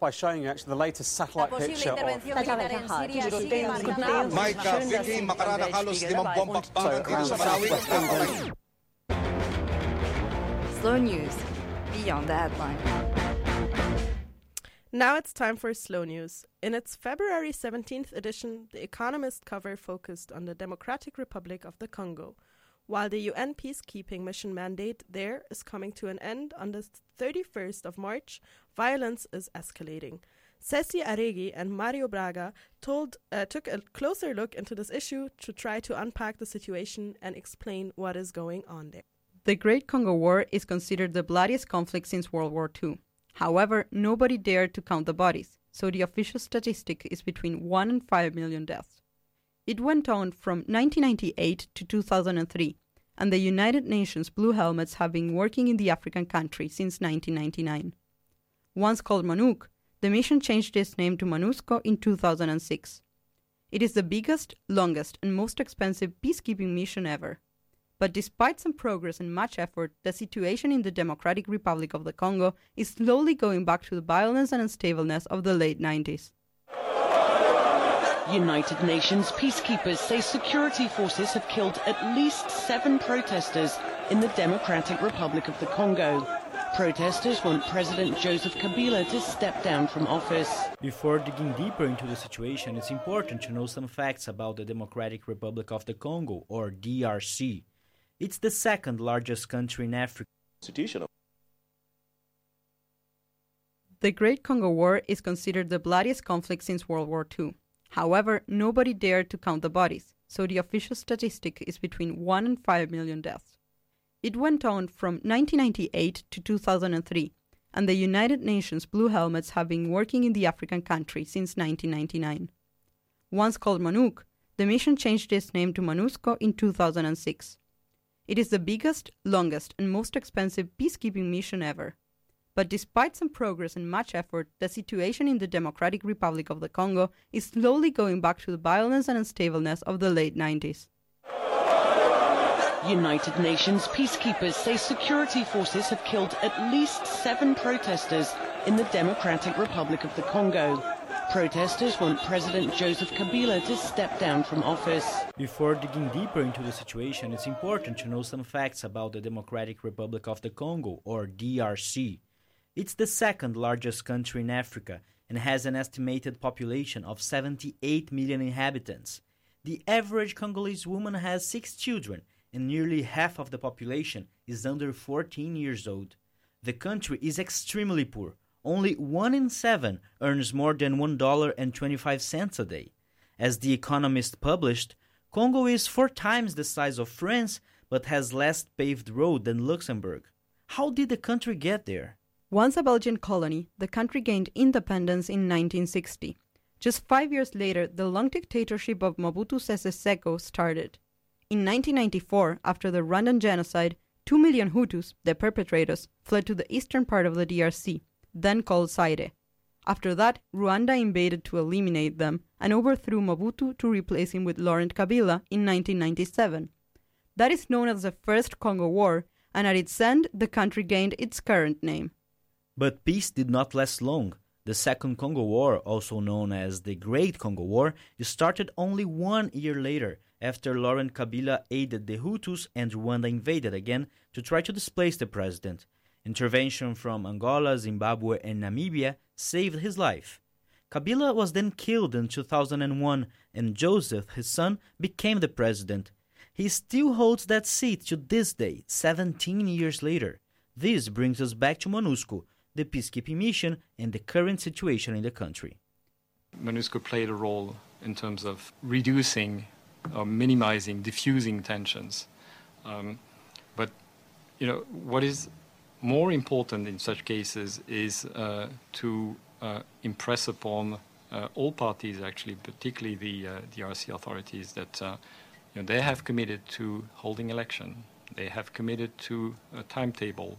by showing you actually the latest satellite picture of... Slow news beyond the headline. Now it's time for slow news. In its February 17th edition, The Economist cover focused on the Democratic Republic of the Congo. While the UN peacekeeping mission mandate there is coming to an end on the 31st of March, violence is escalating. Ceci Aregi and Mario Braga told, uh, took a closer look into this issue to try to unpack the situation and explain what is going on there. The Great Congo War is considered the bloodiest conflict since World War II. However, nobody dared to count the bodies, so the official statistic is between 1 and 5 million deaths. It went on from 1998 to 2003, and the United Nations Blue Helmets have been working in the African country since 1999. Once called MONUC, the mission changed its name to MONUSCO in 2006. It is the biggest, longest, and most expensive peacekeeping mission ever. But despite some progress and much effort, the situation in the Democratic Republic of the Congo is slowly going back to the violence and unstableness of the late 90s. United Nations peacekeepers say security forces have killed at least seven protesters in the Democratic Republic of the Congo. Protesters want President Joseph Kabila to step down from office. Before digging deeper into the situation, it's important to know some facts about the Democratic Republic of the Congo, or DRC. It's the second largest country in Africa. Institutional. The Great Congo War is considered the bloodiest conflict since World War II. However, nobody dared to count the bodies, so the official statistic is between 1 and 5 million deaths. It went on from 1998 to 2003, and the United Nations Blue Helmets have been working in the African country since 1999. Once called MONUC, the mission changed its name to MONUSCO in 2006. It is the biggest, longest, and most expensive peacekeeping mission ever. But despite some progress and much effort, the situation in the Democratic Republic of the Congo is slowly going back to the violence and unstableness of the late 90s. United Nations peacekeepers say security forces have killed at least seven protesters in the Democratic Republic of the Congo. Protesters want President Joseph Kabila to step down from office. Before digging deeper into the situation, it's important to know some facts about the Democratic Republic of the Congo, or DRC. It's the second largest country in Africa and has an estimated population of 78 million inhabitants. The average Congolese woman has six children, and nearly half of the population is under 14 years old. The country is extremely poor. Only one in seven earns more than $1.25 a day. As The Economist published, Congo is four times the size of France but has less paved road than Luxembourg. How did the country get there? Once a Belgian colony, the country gained independence in 1960. Just five years later, the long dictatorship of Mobutu Sese Seko started. In 1994, after the Rwandan genocide, two million Hutus, the perpetrators, fled to the eastern part of the DRC, then called Zaire. After that, Rwanda invaded to eliminate them and overthrew Mobutu to replace him with Laurent Kabila in 1997. That is known as the First Congo War, and at its end, the country gained its current name. But peace did not last long. The Second Congo War, also known as the Great Congo War, started only one year later after Laurent Kabila aided the Hutus and Rwanda invaded again to try to displace the president. Intervention from Angola, Zimbabwe, and Namibia saved his life. Kabila was then killed in 2001, and Joseph, his son, became the president. He still holds that seat to this day, 17 years later. This brings us back to MONUSCO, the peacekeeping mission, and the current situation in the country. MONUSCO played a role in terms of reducing or minimizing, diffusing tensions. Um, but, you know, what is more important in such cases is uh, to uh, impress upon uh, all parties, actually, particularly the DRC authorities, that you know, they have committed to holding election. They have committed to a timetable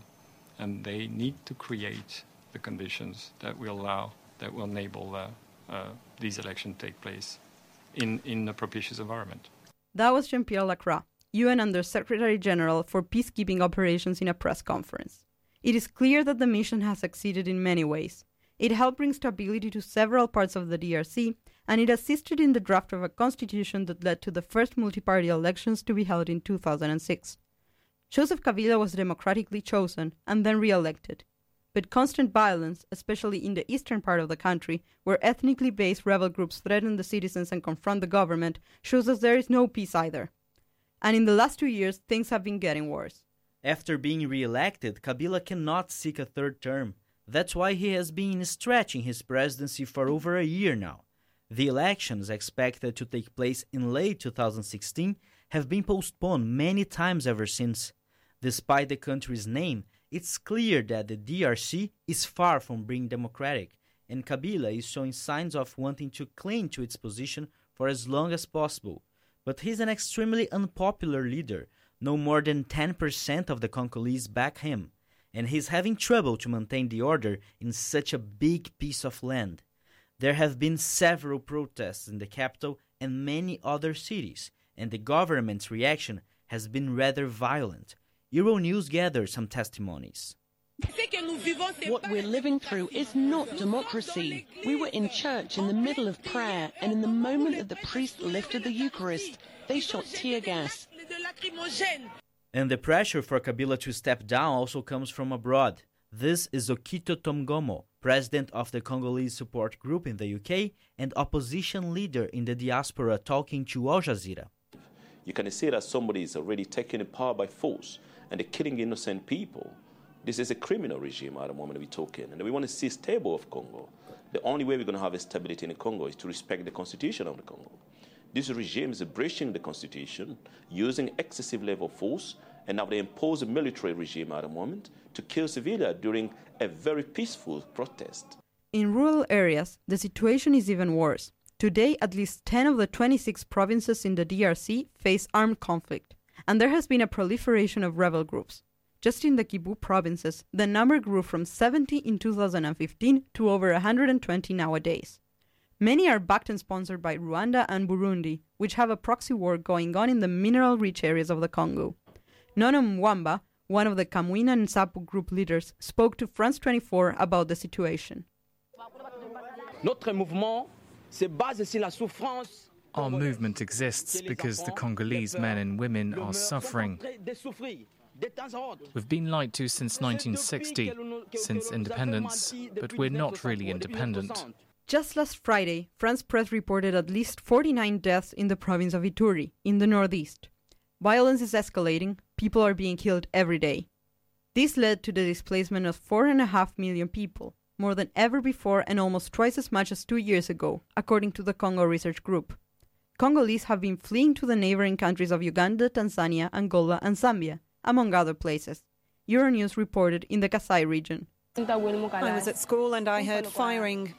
and they need to create the conditions that will allow, that will enable uh, uh, these elections take place in, in a propitious environment. That was Jean Pierre Lacroix, UN Under Secretary General for Peacekeeping Operations, in a press conference. It is clear that the mission has succeeded in many ways. It helped bring stability to several parts of the DRC, and it assisted in the draft of a constitution that led to the first multi party elections to be held in 2006. Joseph Kabila was democratically chosen and then re elected. But constant violence, especially in the eastern part of the country, where ethnically based rebel groups threaten the citizens and confront the government, shows us there is no peace either. And in the last two years, things have been getting worse. After being re elected, Kabila cannot seek a third term. That's why he has been stretching his presidency for over a year now. The elections expected to take place in late 2016 have been postponed many times ever since. Despite the country's name, it's clear that the DRC is far from being democratic, and Kabila is showing signs of wanting to cling to its position for as long as possible. But he's an extremely unpopular leader. No more than 10% of the Congolese back him, and he's having trouble to maintain the order in such a big piece of land. There have been several protests in the capital and many other cities, and the government's reaction has been rather violent. Euronews gathered some testimonies. What we're living through is not democracy. We were in church in the middle of prayer, and in the moment that the priest lifted the Eucharist, they shot tear gas. And the pressure for Kabila to step down also comes from abroad. This is Okito Tomgomo, president of the Congolese Support Group in the UK and opposition leader in the diaspora, talking to Al Jazeera. You can see that somebody is already taking the power by force and they're killing innocent people. This is a criminal regime at the moment we're talking, and we want to see stable of Congo. The only way we're going to have a stability in Congo is to respect the constitution of the Congo. This regime is breaching the constitution, using excessive level of force, and now they impose a military regime at the moment to kill civilians during a very peaceful protest. In rural areas, the situation is even worse. Today, at least 10 of the 26 provinces in the DRC face armed conflict, and there has been a proliferation of rebel groups. Just in the Kivu provinces, the number grew from 70 in 2015 to over 120 nowadays. Many are backed and sponsored by Rwanda and Burundi, which have a proxy war going on in the mineral rich areas of the Congo. Nono Mwamba, one of the Kamwina Nsapu group leaders, spoke to France 24 about the situation. Our movement exists because the Congolese men and women are suffering. We've been lied to since 1960, since independence, but we're not really independent. Just last Friday, France Press reported at least 49 deaths in the province of Ituri, in the northeast. Violence is escalating, people are being killed every day. This led to the displacement of 4.5 million people, more than ever before and almost twice as much as two years ago, according to the Congo Research Group. Congolese have been fleeing to the neighboring countries of Uganda, Tanzania, Angola, and Zambia, among other places. Euronews reported in the Kasai region. I was at school and I heard firing.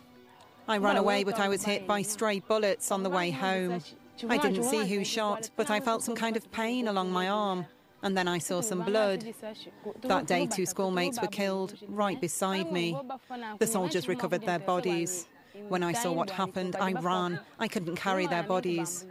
I ran away, but I was hit by stray bullets on the way home. I didn't see who shot, but I felt some kind of pain along my arm. And then I saw some blood. That day, two schoolmates were killed right beside me. The soldiers recovered their bodies. When I saw what happened, I ran. I couldn't carry their bodies.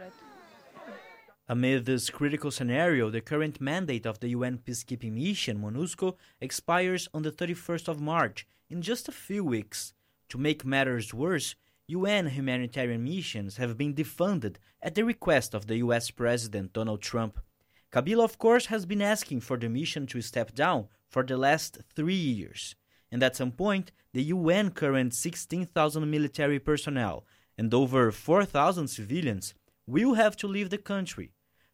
Amid this critical scenario, the current mandate of the UN peacekeeping mission, MONUSCO, expires on the 31st of March, in just a few weeks. To make matters worse, UN humanitarian missions have been defunded at the request of the US President Donald Trump. Kabila, of course, has been asking for the mission to step down for the last three years. And at some point, the UN current 16,000 military personnel and over 4,000 civilians will have to leave the country.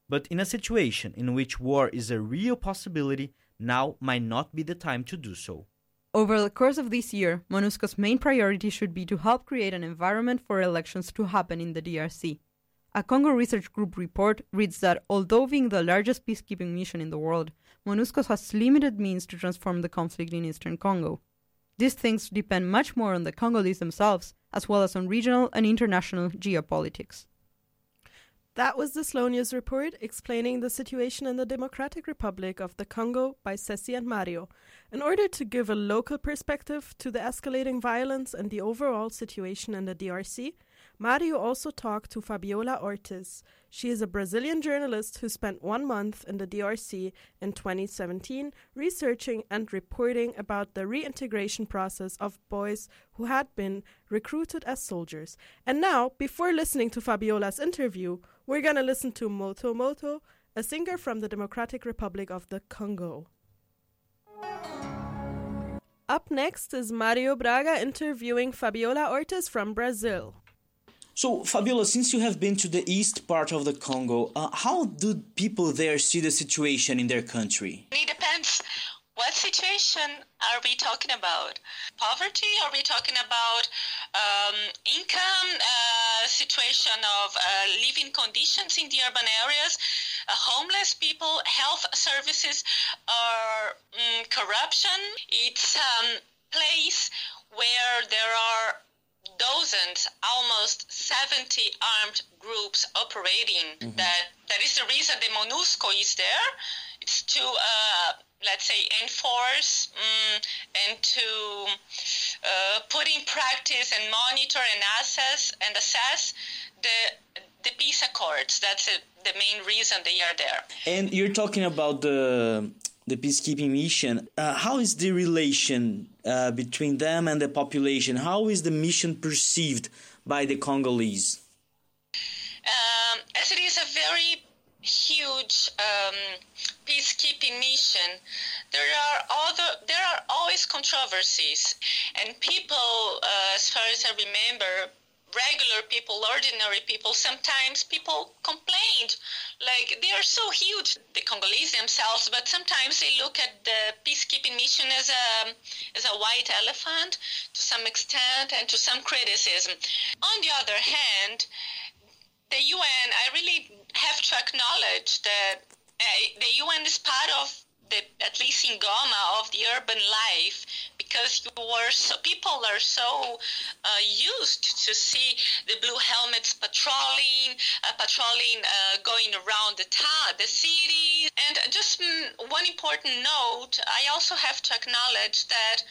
But in a situation in which war is a real possibility, now might not be the time to do so. Over the course of this year, MONUSCO's main priority should be to help create an environment for elections to happen in the DRC. A Congo Research Group report reads that although being the largest peacekeeping mission in the world, MONUSCO has limited means to transform the conflict in eastern Congo. These things depend much more on the Congolese themselves, as well as on regional and international geopolitics. That was the Slow News report explaining the situation in the Democratic Republic of the Congo by Ceci and Mario. In order to give a local perspective to the escalating violence and the overall situation in the DRC, Mario also talked to Fabiola Ortiz. She is a Brazilian journalist who spent one month in the DRC in 2017 researching and reporting about the reintegration process of boys who had been recruited as soldiers. And now, before listening to Fabiola's interview, we're going to listen to Moto Moto, a singer from the Democratic Republic of the Congo. Up next is Mario Braga interviewing Fabiola Ortiz from Brazil. So, Fabiola, since you have been to the east part of the Congo, uh, how do people there see the situation in their country? It depends. What situation are we talking about? Poverty? Are we talking about um, income, uh, situation of uh, living conditions in the urban areas, uh, homeless people, health services, or um, corruption? It's a um, place where there are dozens, almost 70 armed groups operating. Mm-hmm. That that is the reason the MONUSCO is there. It's to uh, let's say enforce um, and to uh, put in practice and monitor and assess and assess the the peace accords. That's the main reason they are there. And you're talking about the the peacekeeping mission. Uh, how is the relation uh, between them and the population? How is the mission perceived by the Congolese? Um, as it is a very huge um, peacekeeping mission, there are other there are always controversies, and people, uh, as far as I remember, regular people, ordinary people, sometimes people complained. Like they are so huge, the Congolese themselves, but sometimes they look at the peacekeeping mission as a as a white elephant to some extent and to some criticism. On the other hand, the UN, I really have to acknowledge that uh, the UN is part of the at least in Goma of the urban life because you were so people are so uh, used to see the blue helmets patrolling, uh, patrolling, uh, going around the town, the city. And just mm, one important note, I also have to acknowledge that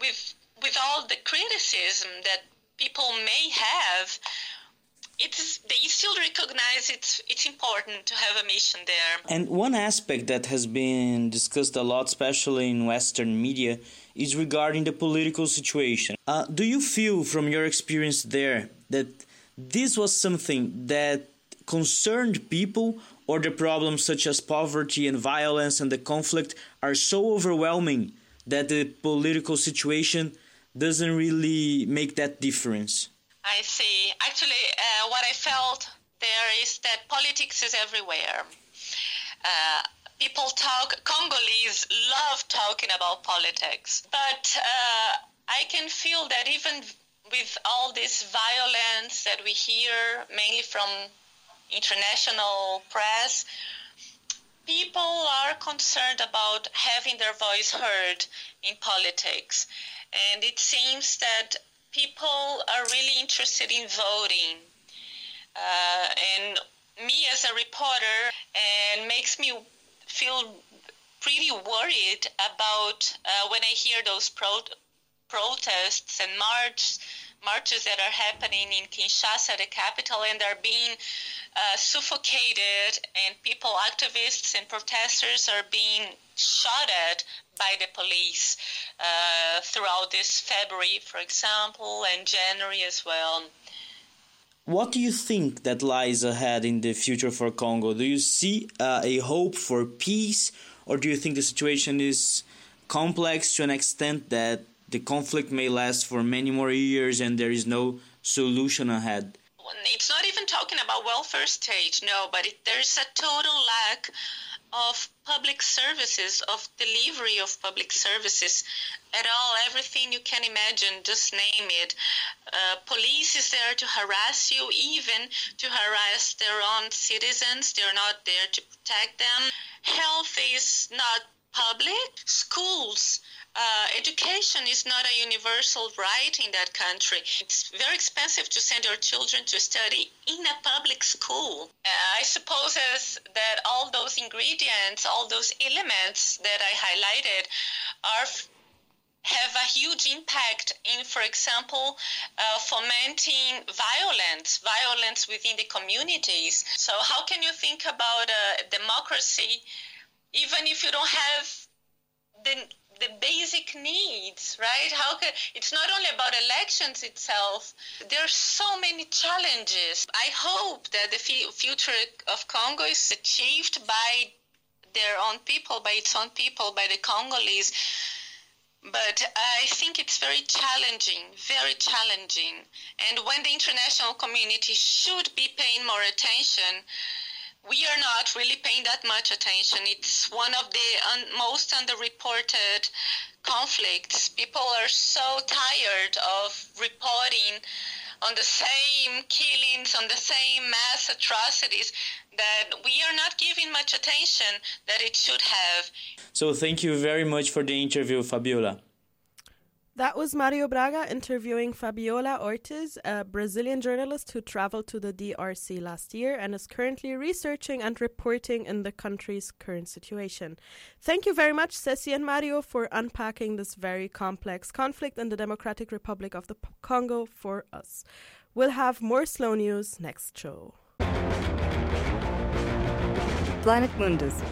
with with all the criticism that people may have it's they still recognize it's it's important to have a mission there. And one aspect that has been discussed a lot, especially in Western media, is regarding the political situation. Uh, do you feel, from your experience there, that this was something that concerned people, or the problems such as poverty and violence and the conflict are so overwhelming that the political situation doesn't really make that difference? I see. Actually, uh, what I felt there is that politics is everywhere. Uh, people talk, Congolese love talking about politics, but uh, I can feel that even with all this violence that we hear, mainly from international press, people are concerned about having their voice heard in politics. And it seems that people are really interested in voting. Uh, and me as a reporter and makes me feel pretty worried about uh, when I hear those pro- protests and march marches that are happening in Kinshasa, the capital, and are being uh, suffocated, and people, activists, and protesters are being shot at by the police uh, throughout this February, for example, and January as well. What do you think that lies ahead in the future for Congo? Do you see uh, a hope for peace, or do you think the situation is complex to an extent that the conflict may last for many more years and there is no solution ahead? It's not even talking about welfare state, no, but it, there's a total lack of public services, of delivery of public services at all, everything you can imagine, just name it. Uh, police is there to harass you, even to harass their own citizens. They're not there to protect them. Health is not public. Schools uh, education is not a universal right in that country. It's very expensive to send your children to study in a public school. Uh, I suppose that all those ingredients, all those elements that I highlighted are have a huge impact in, for example, uh, fomenting violence, violence within the communities. So, how can you think about a democracy even if you don't have the the basic needs, right? How can it's not only about elections itself. There are so many challenges. I hope that the future of Congo is achieved by their own people, by its own people, by the Congolese. But I think it's very challenging, very challenging. And when the international community should be paying more attention, we are not really paying that much attention. It's one of the un- most underreported conflicts. People are so tired of reporting on the same killings, on the same mass atrocities that we are not giving much attention that it should have. So, thank you very much for the interview, Fabiola. That was Mario Braga interviewing Fabiola Ortiz, a Brazilian journalist who traveled to the DRC last year and is currently researching and reporting in the country's current situation. Thank you very much, Ceci and Mario, for unpacking this very complex conflict in the Democratic Republic of the Congo for us. We'll have more slow news next show. Planet Mundus